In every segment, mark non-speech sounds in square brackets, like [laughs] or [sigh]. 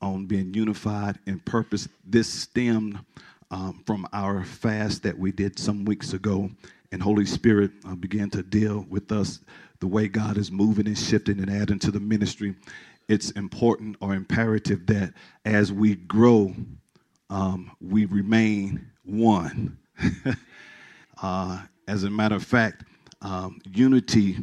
on being unified in purpose. This stemmed um, from our fast that we did some weeks ago, and Holy Spirit uh, began to deal with us the way God is moving and shifting and adding to the ministry. It's important or imperative that as we grow, um, we remain one. [laughs] uh, as a matter of fact, um, unity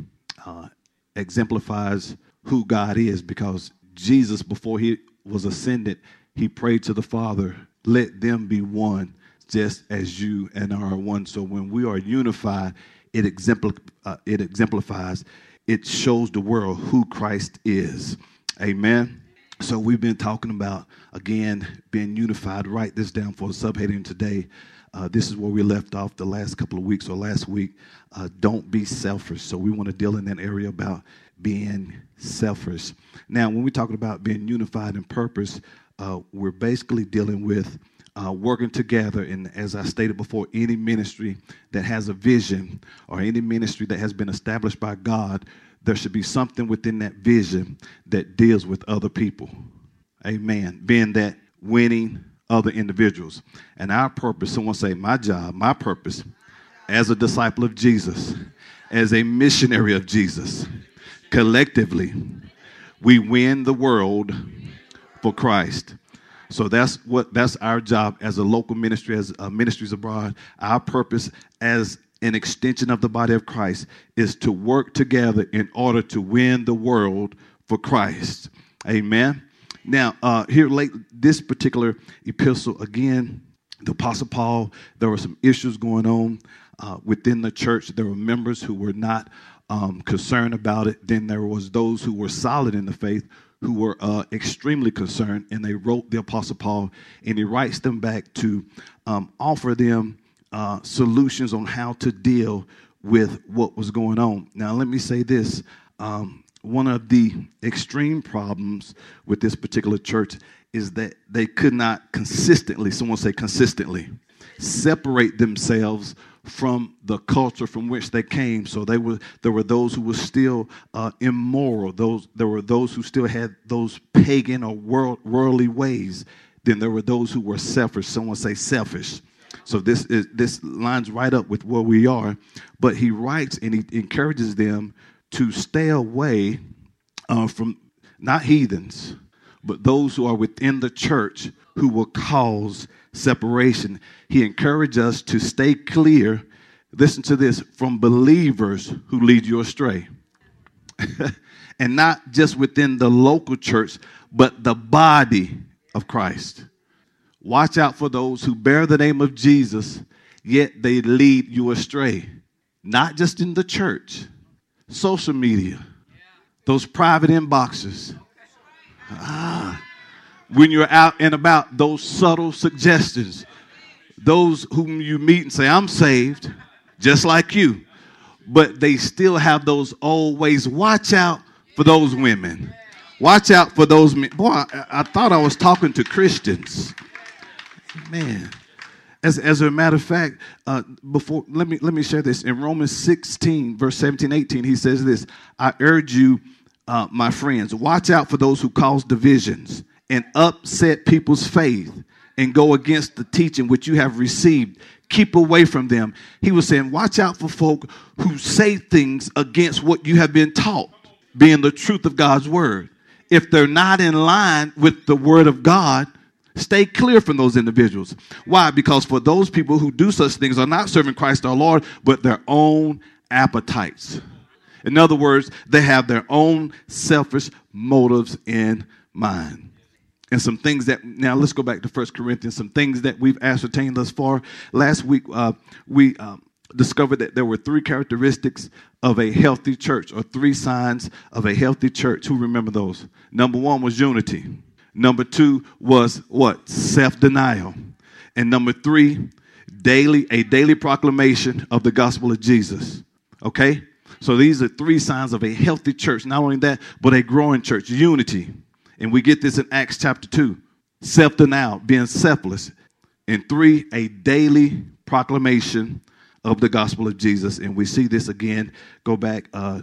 uh, exemplifies who God is because Jesus, before he was ascended, he prayed to the Father, let them be one, just as you and I are one. So when we are unified, it, exempl- uh, it exemplifies, it shows the world who Christ is. Amen. So we've been talking about, again, being unified. Write this down for a subheading today. Uh, this is where we left off the last couple of weeks or last week. Uh, don't be selfish. So we want to deal in that area about being selfish. Now, when we're talking about being unified in purpose, uh, we're basically dealing with uh, working together. And as I stated before, any ministry that has a vision or any ministry that has been established by God, there should be something within that vision that deals with other people. Amen. Being that winning other individuals. And our purpose, someone say, my job, my purpose as a disciple of Jesus, as a missionary of Jesus, collectively, we win the world for Christ. So that's what that's our job as a local ministry, as uh, ministries abroad. Our purpose as an extension of the body of Christ is to work together in order to win the world for Christ. Amen. Now, uh, here late this particular epistle again, the Apostle Paul. There were some issues going on uh, within the church. There were members who were not um, concerned about it. Then there was those who were solid in the faith who were uh, extremely concerned, and they wrote the Apostle Paul, and he writes them back to um, offer them uh, solutions on how to deal with what was going on. Now, let me say this. Um, one of the extreme problems with this particular church is that they could not consistently, someone say consistently, separate themselves from the culture from which they came. So they were there were those who were still uh, immoral. Those there were those who still had those pagan or world, worldly ways. Then there were those who were selfish. Someone say selfish. So this is this lines right up with where we are. But he writes and he encourages them to stay away uh, from not heathens, but those who are within the church who will cause separation. He encouraged us to stay clear, listen to this, from believers who lead you astray. [laughs] and not just within the local church, but the body of Christ. Watch out for those who bear the name of Jesus, yet they lead you astray. Not just in the church, social media, those private inboxes. Ah when you're out and about, those subtle suggestions, those whom you meet and say, I'm saved, just like you, but they still have those old ways. Watch out for those women. Watch out for those men. Boy, I, I thought I was talking to Christians. Man. As, as a matter of fact, uh, before let me let me share this in Romans 16, verse 17, 18, he says this: I urge you, uh, my friends, watch out for those who cause divisions and upset people's faith and go against the teaching which you have received. Keep away from them. He was saying, watch out for folk who say things against what you have been taught, being the truth of God's word. If they're not in line with the word of God, stay clear from those individuals. Why? Because for those people who do such things are not serving Christ our Lord, but their own appetites. In other words, they have their own selfish motives in mind and some things that now let's go back to First Corinthians. Some things that we've ascertained thus far. Last week uh, we um, discovered that there were three characteristics of a healthy church, or three signs of a healthy church. Who remember those? Number one was unity. Number two was what? Self denial. And number three, daily a daily proclamation of the gospel of Jesus. Okay? So these are three signs of a healthy church. Not only that, but a growing church, unity. And we get this in Acts chapter 2. Self-denial, being selfless. And three, a daily proclamation of the gospel of Jesus. And we see this again. Go back uh,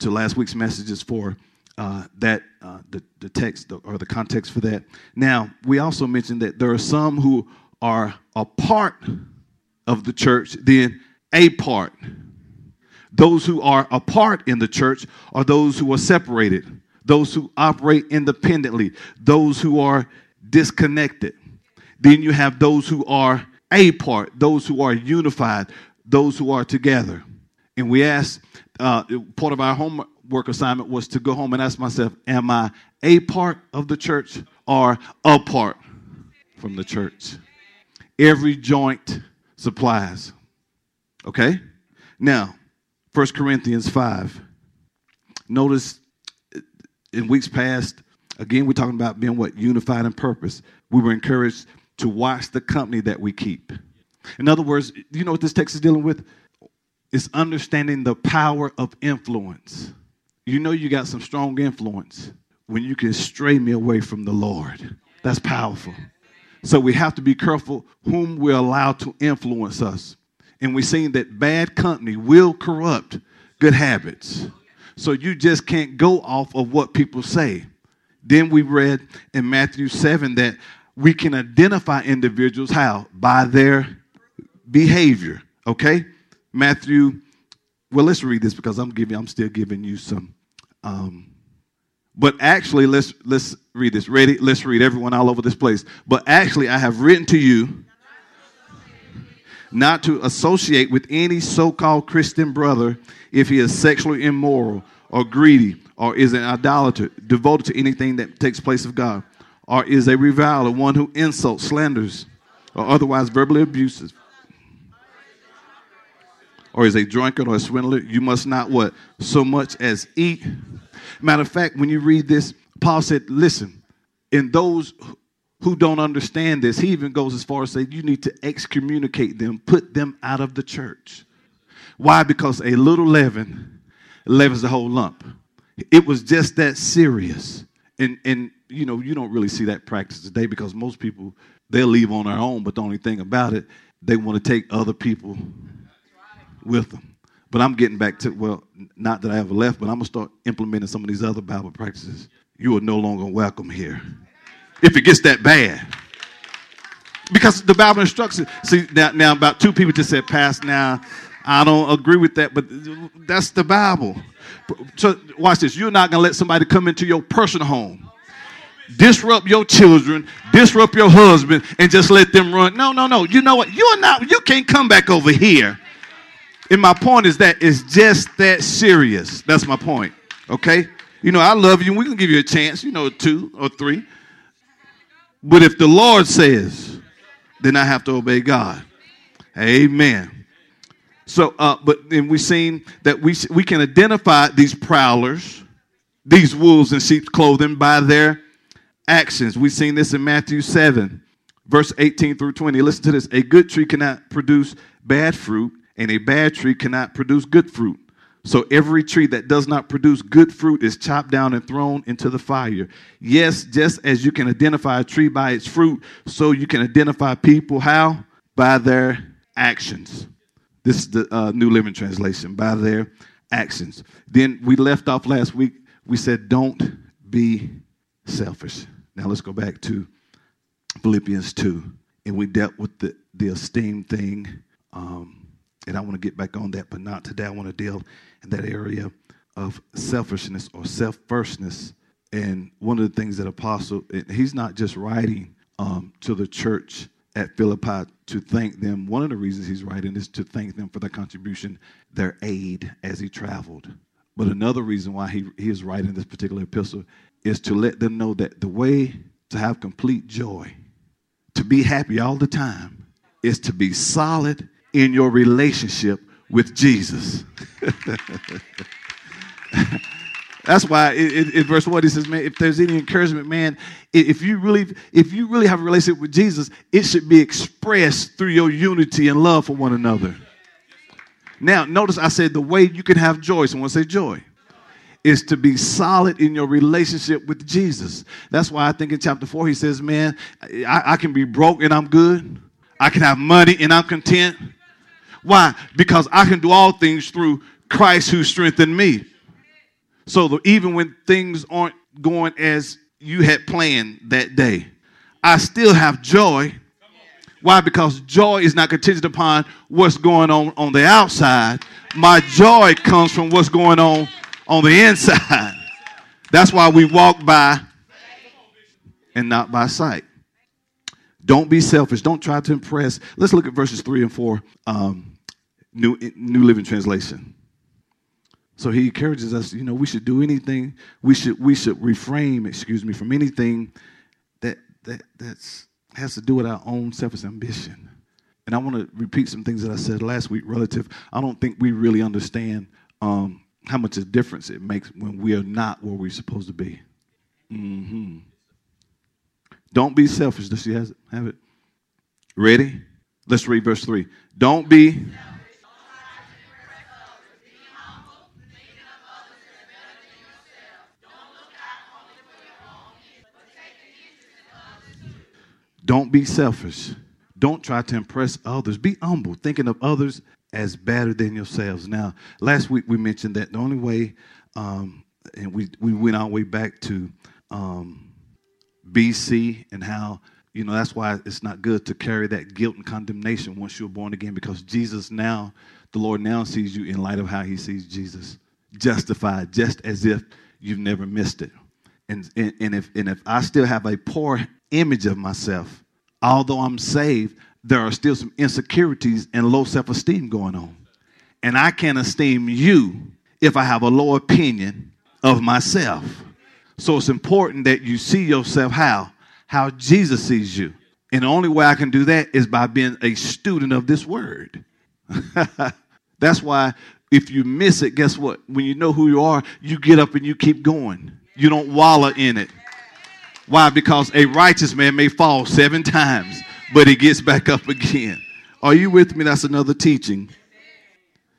to last week's messages for uh, that uh, the, the text or the context for that. Now, we also mentioned that there are some who are a part of the church then a part. Those who are a part in the church are those who are separated, those who operate independently, those who are disconnected. Then you have those who are a part, those who are unified, those who are together. And we asked, uh, part of our homework assignment was to go home and ask myself, Am I a part of the church or a part from the church? Every joint supplies. Okay? Now, 1 Corinthians 5. Notice in weeks past, again, we're talking about being what? Unified in purpose. We were encouraged to watch the company that we keep. In other words, you know what this text is dealing with? It's understanding the power of influence. You know, you got some strong influence when you can stray me away from the Lord. That's powerful. So we have to be careful whom we allow to influence us. And we've seen that bad company will corrupt good habits. So you just can't go off of what people say. Then we read in Matthew 7 that we can identify individuals how? By their behavior. Okay? Matthew, well, let's read this because I'm giving I'm still giving you some um, but actually, let's let's read this. Ready? Let's read everyone all over this place. But actually, I have written to you not to associate with any so-called Christian brother if he is sexually immoral or greedy or is an idolater, devoted to anything that takes place of God, or is a reviler, one who insults, slanders, or otherwise verbally abuses, or is a drunkard or a swindler, you must not what? So much as eat Matter of fact, when you read this, Paul said, listen, in those who don't understand this, he even goes as far as say you need to excommunicate them, put them out of the church. Why? Because a little leaven leavens the whole lump. It was just that serious. And and you know, you don't really see that practice today because most people they'll leave on their own, but the only thing about it, they want to take other people with them. But I'm getting back to, well, not that I ever left, but I'm to start implementing some of these other Bible practices. You are no longer welcome here. If it gets that bad. Because the Bible instructs it. See, now, now about two people just said, Pass, now, I don't agree with that, but that's the Bible. So watch this. You're not going to let somebody come into your personal home disrupt your children, disrupt your husband, and just let them run. No, no, no. You know what? You're not, you can't come back over here and my point is that it's just that serious. That's my point. Okay? You know, I love you. We can give you a chance, you know, two or three. But if the Lord says, then I have to obey God. Amen. So, uh, but then we've seen that we, we can identify these prowlers, these wolves in sheep's clothing, by their actions. We've seen this in Matthew 7, verse 18 through 20. Listen to this. A good tree cannot produce bad fruit, and a bad tree cannot produce good fruit. So every tree that does not produce good fruit is chopped down and thrown into the fire. Yes, just as you can identify a tree by its fruit, so you can identify people how? By their actions. This is the uh, New Living Translation, by their actions. Then we left off last week, we said, don't be selfish. Now let's go back to Philippians 2, and we dealt with the, the esteem thing. Um, and I want to get back on that, but not today. I want to deal in that area of selfishness or self firstness. And one of the things that Apostle, he's not just writing um, to the church at Philippi to thank them. One of the reasons he's writing is to thank them for their contribution, their aid as he traveled. But another reason why he, he is writing this particular epistle is to let them know that the way to have complete joy, to be happy all the time, is to be solid in your relationship with Jesus. [laughs] That's why in verse one he says, "Man, if there's any encouragement, man, if you really, if you really have a relationship with Jesus, it should be expressed through your unity and love for one another." Now, notice I said the way you can have joy. Someone say joy is to be solid in your relationship with Jesus. That's why I think in chapter four he says, "Man, I, I can be broke and I'm good. I can have money and I'm content." Why? Because I can do all things through Christ who strengthened me. So the, even when things aren't going as you had planned that day, I still have joy. Why? Because joy is not contingent upon what's going on on the outside. My joy comes from what's going on on the inside. That's why we walk by and not by sight. Don't be selfish. Don't try to impress. Let's look at verses 3 and 4, um, New, New Living Translation. So he encourages us, you know, we should do anything, we should we should refrain, excuse me, from anything that that that's has to do with our own selfish ambition. And I want to repeat some things that I said last week relative. I don't think we really understand um, how much a difference it makes when we are not where we're supposed to be. Mm-hmm. Don't be selfish. Does she have it? Ready? Let's read verse 3. Don't be Don't be selfish. Don't try to impress others. Be humble, thinking of others as better than yourselves. Now, last week we mentioned that the only way, um, and we, we went our way back to um, BC and how, you know, that's why it's not good to carry that guilt and condemnation once you're born again because Jesus now, the Lord now sees you in light of how he sees Jesus, justified, just as if you've never missed it. And, and, and, if, and if I still have a poor image of myself. Although I'm saved, there are still some insecurities and low self esteem going on. And I can't esteem you if I have a low opinion of myself. So it's important that you see yourself how? How Jesus sees you. And the only way I can do that is by being a student of this word. [laughs] That's why if you miss it, guess what? When you know who you are, you get up and you keep going. You don't wallow in it. Why? Because a righteous man may fall seven times, but he gets back up again. Are you with me? That's another teaching.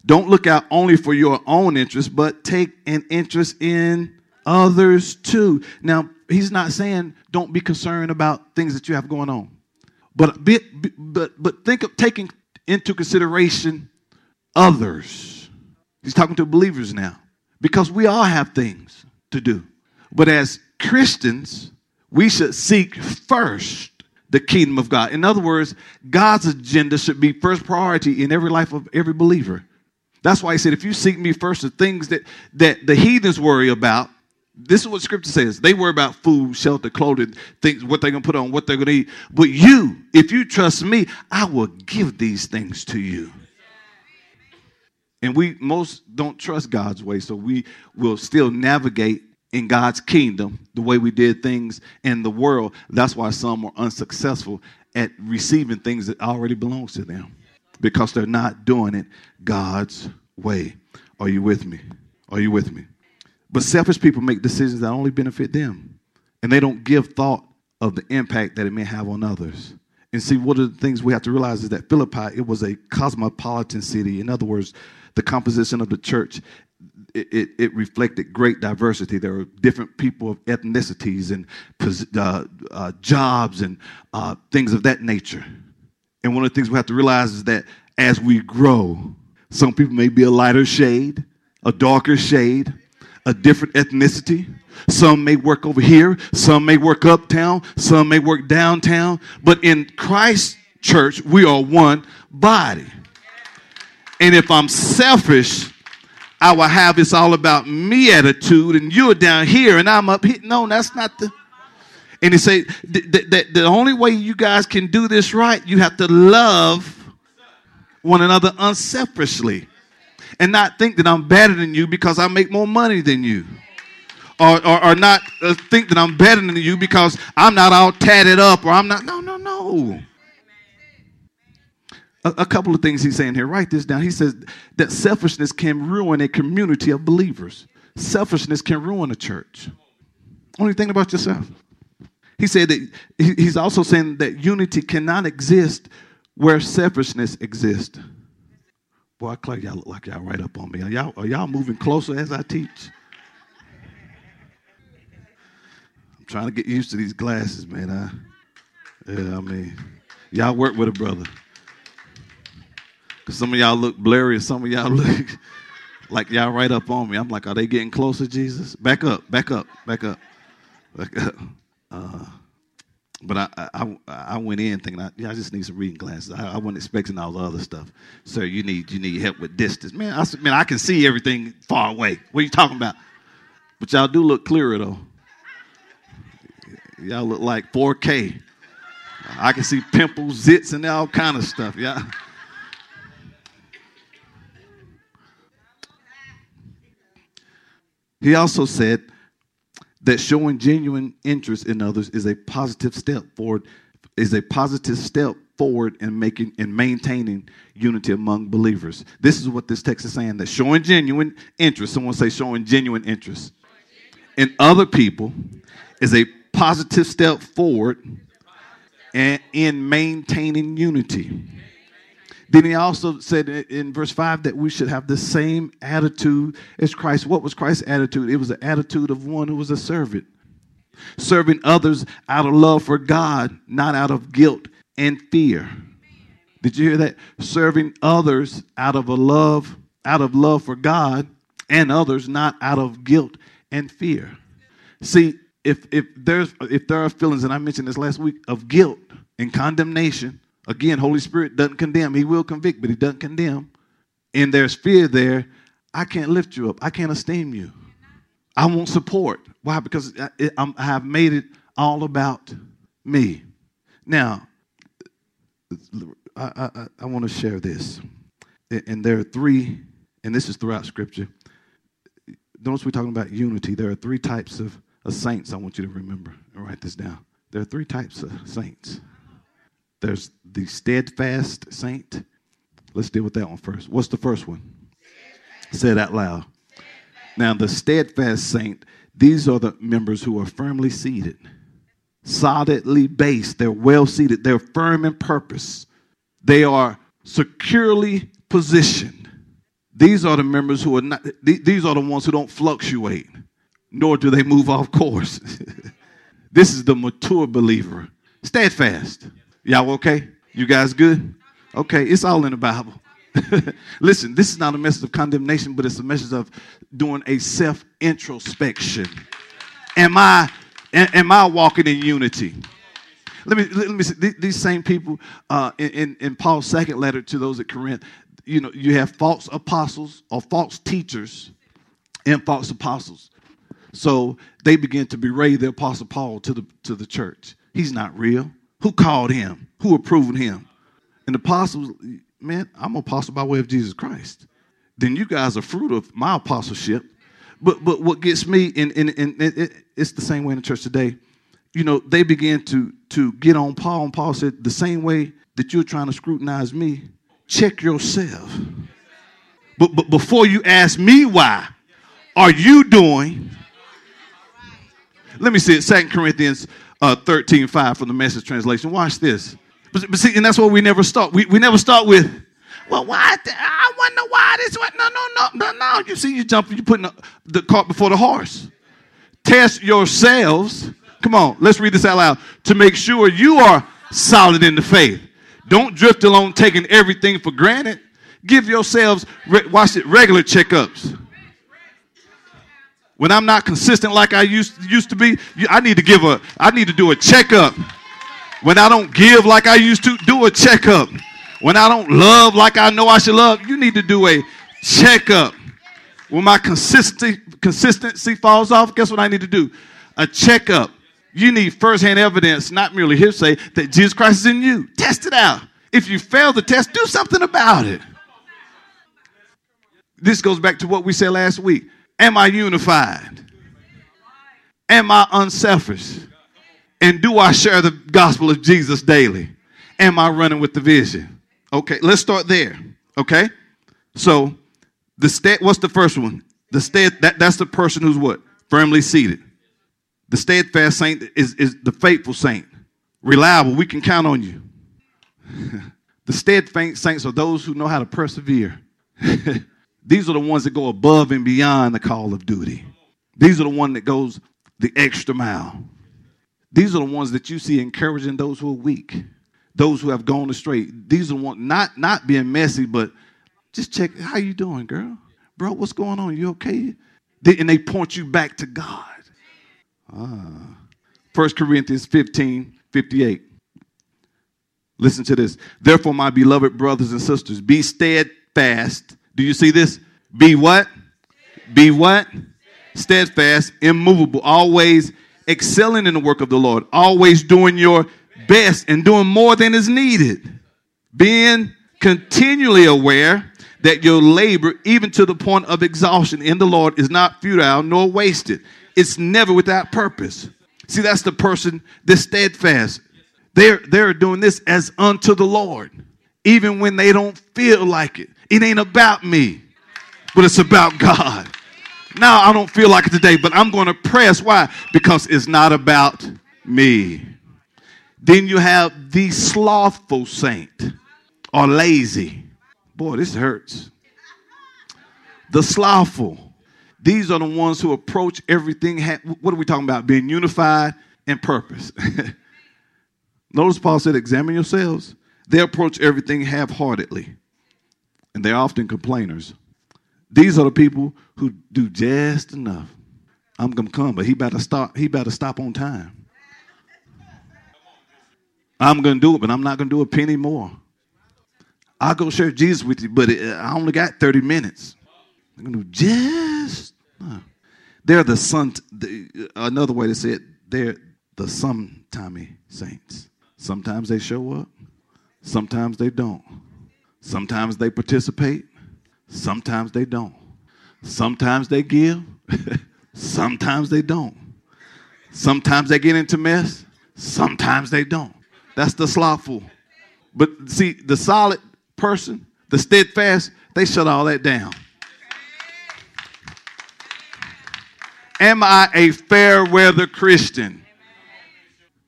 Don't look out only for your own interest, but take an interest in others too. Now, he's not saying don't be concerned about things that you have going on, but but but think of taking into consideration others. He's talking to believers now because we all have things to do. But as Christians, we should seek first the kingdom of God. In other words, God's agenda should be first priority in every life of every believer. That's why he said, if you seek me first, the things that, that the heathens worry about, this is what scripture says. They worry about food, shelter, clothing, things, what they're going to put on, what they're going to eat. But you, if you trust me, I will give these things to you. And we most don't trust God's way, so we will still navigate in God's kingdom the way we did things in the world. That's why some are unsuccessful at receiving things that already belongs to them because they're not doing it God's way. Are you with me? Are you with me? But selfish people make decisions that only benefit them, and they don't give thought of the impact that it may have on others. And see, one of the things we have to realize is that Philippi, it was a cosmopolitan city. In other words, the composition of the church it, it, reflected great diversity. There were different people of ethnicities and uh, uh, jobs and uh, things of that nature. And one of the things we have to realize is that as we grow, some people may be a lighter shade, a darker shade, a different ethnicity. Some may work over here, some may work uptown, some may work downtown. But in Christ's church, we are one body. And if I'm selfish, I will have this all about me attitude, and you're down here and I'm up here. No, that's not the. And he said that the only way you guys can do this right, you have to love one another unselfishly and not think that I'm better than you because I make more money than you. Or, or, or not uh, think that I'm better than you because I'm not all tatted up or I'm not. No, no, no a, a couple of things he's saying here. Write this down. He says that selfishness can ruin a community of believers. selfishness can ruin a church. Only think about yourself. He said that he's also saying that unity cannot exist where selfishness exists. Boy, Clay, y'all look like y'all right up on me. Are y'all, are y'all moving closer as I teach? I'm trying to get used to these glasses, man. I, yeah, I mean, y'all work with a brother. Cause some of y'all look blurry, and some of y'all [laughs] look like y'all right up on me. I'm like, are they getting closer, Jesus? Back up, back up, back up, back up. Uh, but I, I, I went in thinking, I, yeah, I just need some reading glasses. I, I wasn't expecting all the other stuff. Sir, you need you need help with distance. Man, I man, I can see everything far away. What are you talking about? But y'all do look clearer though. Y'all look like 4K. I can see pimples, zits, and all kind of stuff. Yeah. He also said that showing genuine interest in others is a positive step forward, is a positive step forward in making and maintaining unity among believers. This is what this text is saying that showing genuine interest, someone say showing genuine interest in other people is a positive step forward and in maintaining unity. Then he also said in verse 5 that we should have the same attitude as Christ. What was Christ's attitude? It was the attitude of one who was a servant, serving others out of love for God, not out of guilt and fear. Did you hear that? Serving others out of a love, out of love for God and others, not out of guilt and fear. See, if if there's if there are feelings, and I mentioned this last week, of guilt and condemnation, Again, Holy Spirit doesn't condemn. He will convict, but he doesn't condemn. And there's fear there. I can't lift you up. I can't esteem you. I won't support. Why? Because I, I have made it all about me. Now, I, I, I want to share this. And there are three, and this is throughout Scripture. Notice we're talking about unity. There are three types of, of saints I want you to remember and write this down. There are three types of saints. There's the steadfast saint. Let's deal with that one first. What's the first one? Say it out loud. Now, the steadfast saint, these are the members who are firmly seated, solidly based. They're well seated. They're firm in purpose. They are securely positioned. These are the members who are not, these are the ones who don't fluctuate, nor do they move off course. [laughs] this is the mature believer, steadfast. Y'all okay? You guys good? Okay, it's all in the Bible. [laughs] Listen, this is not a message of condemnation, but it's a message of doing a self introspection. Am I am I walking in unity? Let me let me see. These same people uh, in in Paul's second letter to those at Corinth, you know, you have false apostles or false teachers and false apostles. So they begin to berate the apostle Paul to the to the church. He's not real. Who called him? Who approved him? And the apostles, man, I'm an apostle by way of Jesus Christ. Then you guys are fruit of my apostleship. But but what gets me, and, and, and it, it's the same way in the church today. You know, they began to to get on Paul, and Paul said, the same way that you're trying to scrutinize me, check yourself. But, but before you ask me why, are you doing? Let me see it, Second Corinthians uh, 13 5 from the message translation. Watch this. But, but see, and that's why we never start. We, we never start with, well, why? Th- I wonder why this. What? No, no, no, no, no. You see, you jump, you putting the, the cart before the horse. Test yourselves. Come on, let's read this out loud. To make sure you are solid in the faith. Don't drift along taking everything for granted. Give yourselves, watch it, regular checkups. When I'm not consistent like I used, used to be, I need to give a, I need to do a checkup. When I don't give like I used to, do a checkup. When I don't love like I know I should love, you need to do a checkup. When my consistency, consistency falls off, guess what I need to do? A checkup. You need firsthand evidence, not merely hearsay, that Jesus Christ is in you. Test it out. If you fail the test, do something about it. This goes back to what we said last week. Am I unified? Am I unselfish? And do I share the gospel of Jesus daily? Am I running with the vision? Okay, let's start there. Okay? So, the stat, what's the first one? The stead, that, that's the person who's what? Firmly seated. The steadfast saint is, is the faithful saint. Reliable. We can count on you. [laughs] the steadfast saints are those who know how to persevere. [laughs] These are the ones that go above and beyond the call of duty. These are the one that goes the extra mile. These are the ones that you see encouraging those who are weak, those who have gone astray. These are the ones not not being messy, but just check how you doing, girl, bro. What's going on? You okay? And they point you back to God. Ah. 1 Corinthians 15, 58. Listen to this. Therefore, my beloved brothers and sisters, be steadfast. Do you see this? Be what? Be what? Steadfast, immovable, always excelling in the work of the Lord, always doing your best and doing more than is needed, being continually aware that your labor, even to the point of exhaustion in the Lord, is not futile nor wasted. It's never without purpose. See, that's the person that's steadfast. They're, they're doing this as unto the Lord, even when they don't feel like it. It ain't about me, but it's about God. Now I don't feel like it today, but I'm going to press. Why? Because it's not about me. Then you have the slothful saint or lazy. Boy, this hurts. The slothful. These are the ones who approach everything. What are we talking about? Being unified in purpose. [laughs] Notice Paul said, Examine yourselves. They approach everything half heartedly, and they're often complainers. These are the people who do just enough. I'm gonna come, but he better stop. He better stop on time. I'm gonna do it, but I'm not gonna do a penny more. I'll go share Jesus with you, but it, I only got 30 minutes. I'm gonna do just. Uh, they're the son. The, another way to say it, they're the sometimey saints. Sometimes they show up, sometimes they don't. Sometimes they participate, Sometimes they don't. Sometimes they give. [laughs] Sometimes they don't. Sometimes they get into mess. Sometimes they don't. That's the slothful. But see, the solid person, the steadfast, they shut all that down. Am I a fair weather Christian?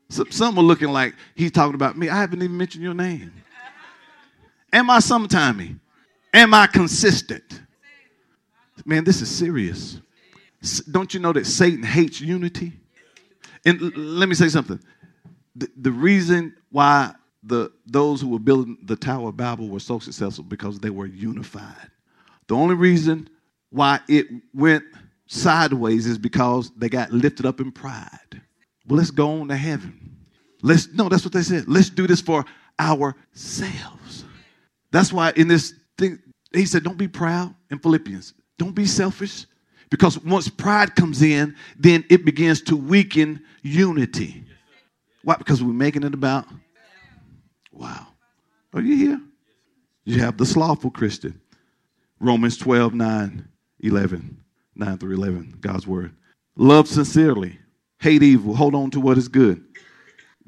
Some are looking like he's talking about me. I haven't even mentioned your name. Am I sometimey? Am I consistent? Man, this is serious. Don't you know that Satan hates unity? And let me say something. The, the reason why the those who were building the Tower of Babel were so successful because they were unified. The only reason why it went sideways is because they got lifted up in pride. Well, let's go on to heaven. Let's no, that's what they said. Let's do this for ourselves. That's why in this thing, he said, Don't be proud in Philippians. Don't be selfish. Because once pride comes in, then it begins to weaken unity. Why? Because we're making it about, wow. Are you here? You have the slothful Christian. Romans 12, 9, 11, 9 through 11, God's word. Love sincerely, hate evil, hold on to what is good.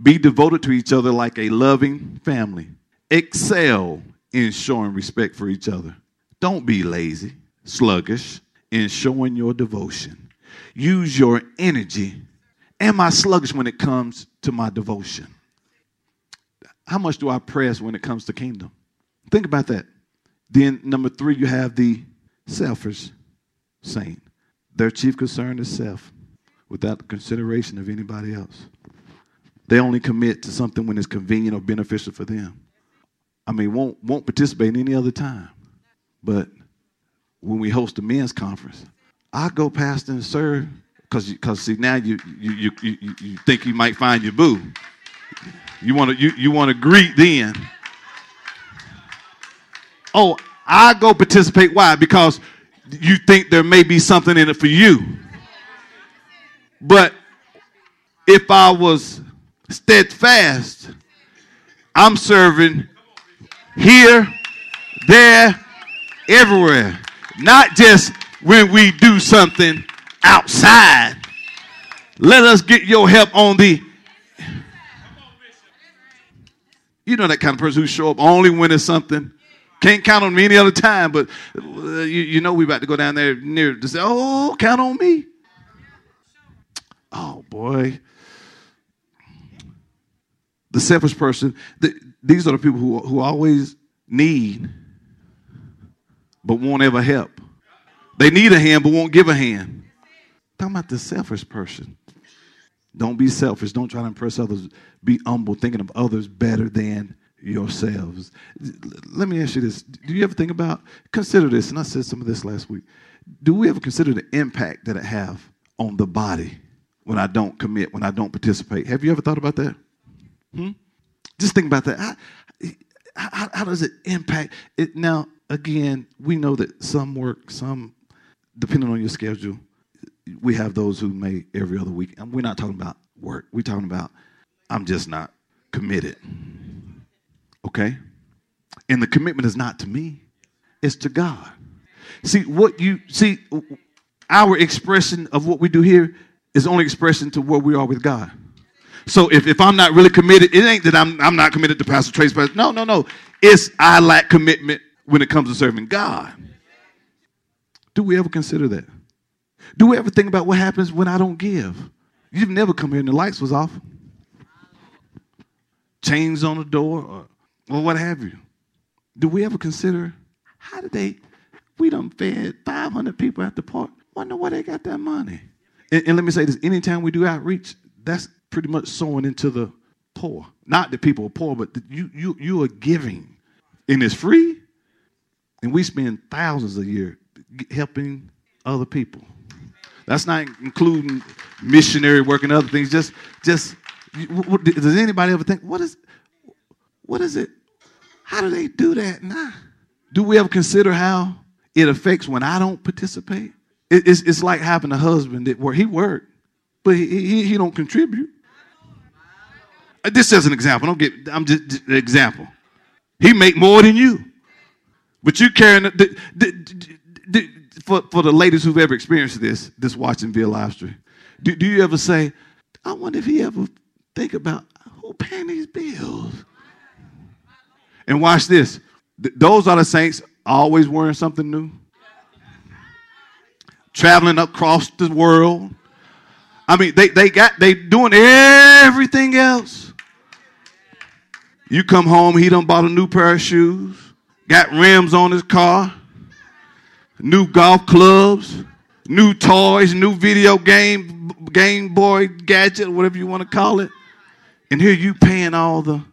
Be devoted to each other like a loving family. Excel in showing respect for each other. Don't be lazy, sluggish in showing your devotion. Use your energy. Am I sluggish when it comes to my devotion? How much do I press when it comes to kingdom? Think about that. Then, number three, you have the selfish saint. Their chief concern is self without consideration of anybody else. They only commit to something when it's convenient or beneficial for them. I mean, won't won't participate any other time. But when we host a men's conference, I go past and serve because because see now you you, you you you think you might find your boo. You want to you, you want to greet then. Oh, I go participate. Why? Because you think there may be something in it for you. But if I was steadfast, I'm serving here, there, everywhere. Not just when we do something outside. Let us get your help on the. You know that kind of person who show up only when it's something. Can't count on me any other time, but uh, you, you know we about to go down there near to say, oh, count on me. Oh boy. The selfish person, the, these are the people who, who always need but won't ever help. They need a hand but won't give a hand. Talking about the selfish person. Don't be selfish. Don't try to impress others. Be humble, thinking of others better than yourselves. Let me ask you this. Do you ever think about, consider this, and I said some of this last week. Do we ever consider the impact that it have on the body when I don't commit, when I don't participate? Have you ever thought about that? Hmm? Just think about that. How, how, how does it impact it? Now, again, we know that some work, some, depending on your schedule, we have those who may every other week. And we're not talking about work. We're talking about I'm just not committed. Okay? And the commitment is not to me, it's to God. See, what you see, our expression of what we do here is only expression to where we are with God. So if, if I'm not really committed, it ain't that I'm, I'm not committed to Pastor Trace. No, no, no. It's I lack commitment when it comes to serving God. Do we ever consider that? Do we ever think about what happens when I don't give? You've never come here and the lights was off. Chains on the door or, or what have you. Do we ever consider how did they, we done fed 500 people at the park. Wonder where they got that money. And, and let me say this, anytime we do outreach, that's pretty much sowing into the poor. Not that people are poor, but you, you, you are giving. And it's free. And we spend thousands a year helping other people. That's not including missionary work and other things. Just, just does anybody ever think what is, what is it? How do they do that? Nah. Do we ever consider how it affects when I don't participate? It, it's, it's like having a husband that where he worked, but he, he, he don't contribute. Uh, this is an example. Don't get. I'm just, an example. He make more than you, but you carrying the, the, the, for, for the ladies who've ever experienced this, this watching via live stream, do, do you ever say, I wonder if he ever think about who paying these bills? And watch this. Th- those are the saints always wearing something new. Traveling across the world. I mean, they, they got they doing everything else. You come home, he done bought a new pair of shoes, got rims on his car, new golf clubs, new toys, new video game, Game Boy gadget, whatever you want to call it. And here you paying all the.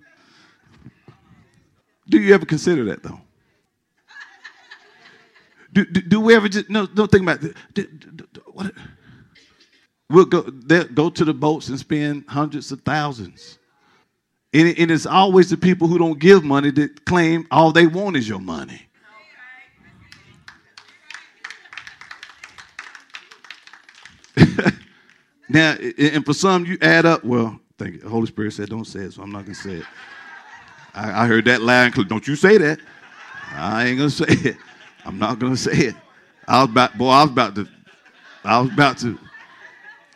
Do you ever consider that though? Do, do, do we ever just no? Don't think about it. What? We'll go go to the boats and spend hundreds of thousands. And, and it's always the people who don't give money that claim all they want is your money. [laughs] now, and for some, you add up. Well, thank you. Holy Spirit said, "Don't say it," so I'm not gonna say it. I, I heard that loud and clear. Don't you say that? I ain't gonna [laughs] say it. I'm not gonna say it. I was about, boy. I was about to. I was about to.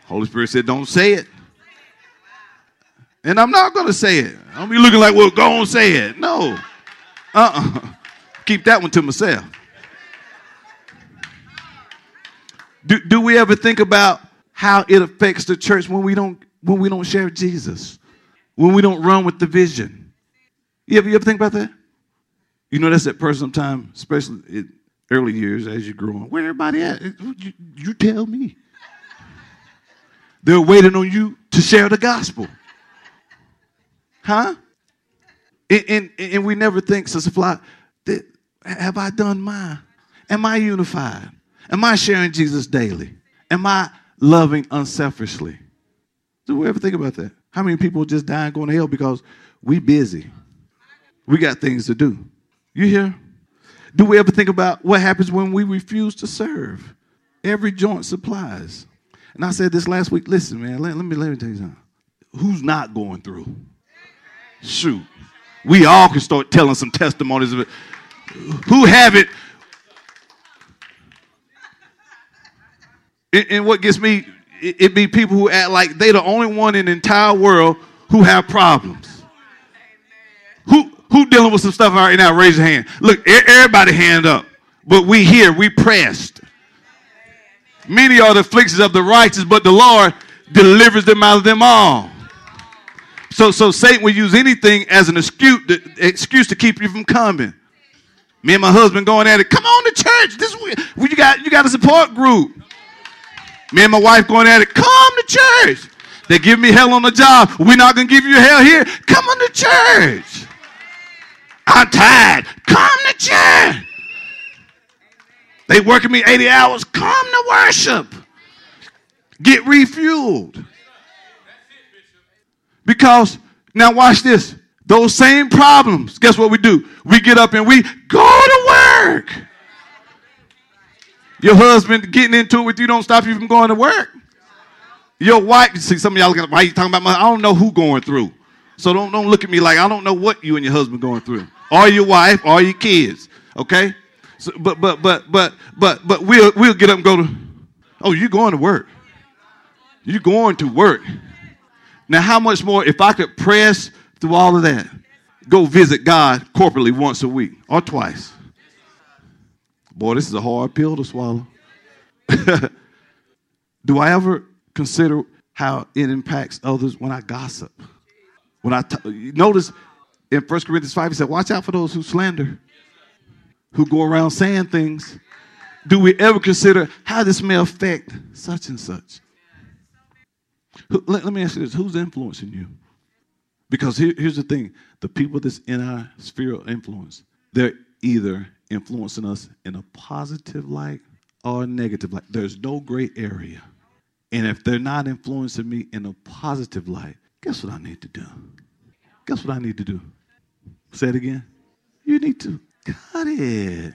Holy Spirit said, "Don't say it," and I'm not gonna say it. I'm be looking like, "Well, go on, say it." No. Uh-uh. Keep that one to myself. Do, do we ever think about how it affects the church when we don't when we don't share Jesus? When we don't run with the vision? You ever, you ever think about that? You know, that's that person sometimes, especially in early years as you grow on. Where everybody at? You, you tell me. They're waiting on you to share the gospel. Huh? And, and, and we never think, Sister Fly, that, have I done mine? Am I unified? Am I sharing Jesus daily? Am I loving unselfishly? Do we ever think about that? How many people just die and going to hell because we busy? We got things to do. You hear? Do we ever think about what happens when we refuse to serve? Every joint supplies. And I said this last week. Listen, man, let, let me let me tell you something. Who's not going through? Shoot. We all can start telling some testimonies of it. Who have it And, what gets me, it, be people who act like they the only one in the entire world who have problems. Who who dealing with some stuff right now? Raise your hand. Look, everybody hand up. But we here, we pressed. Many are the afflictions of the righteous, but the Lord delivers them out of them all. So, so Satan will use anything as an excuse to, excuse to keep you from coming. Me and my husband going at it. Come on to church. This we, you got you got a support group. Me and my wife going at it. Come to church. They give me hell on the job. We're not gonna give you hell here. Come on to church. I'm tired. Come to church. They working me 80 hours. Come to worship. Get refueled. Because now watch this. Those same problems, guess what we do? We get up and we go to work. Your husband getting into it with you don't stop you from going to work. Your wife, see some of y'all looking, why you talking about my, I don't know who going through. So don't, don't look at me like I don't know what you and your husband going through. Or your wife, or your kids. Okay? So, but but but but but but we'll we'll get up and go to oh you going to work. You going to work. Now how much more if I could press through all of that, go visit God corporately once a week or twice. Boy, this is a hard pill to swallow. [laughs] Do I ever consider how it impacts others when I gossip? When I t- notice in 1 Corinthians 5, he said, Watch out for those who slander who go around saying things, do we ever consider how this may affect such and such? Let, let me ask you this who's influencing you? Because here, here's the thing the people that's in our sphere of influence, they're either influencing us in a positive light or negative light. There's no gray area. And if they're not influencing me in a positive light, guess what I need to do? Guess what I need to do? Say it again. You need to cut it.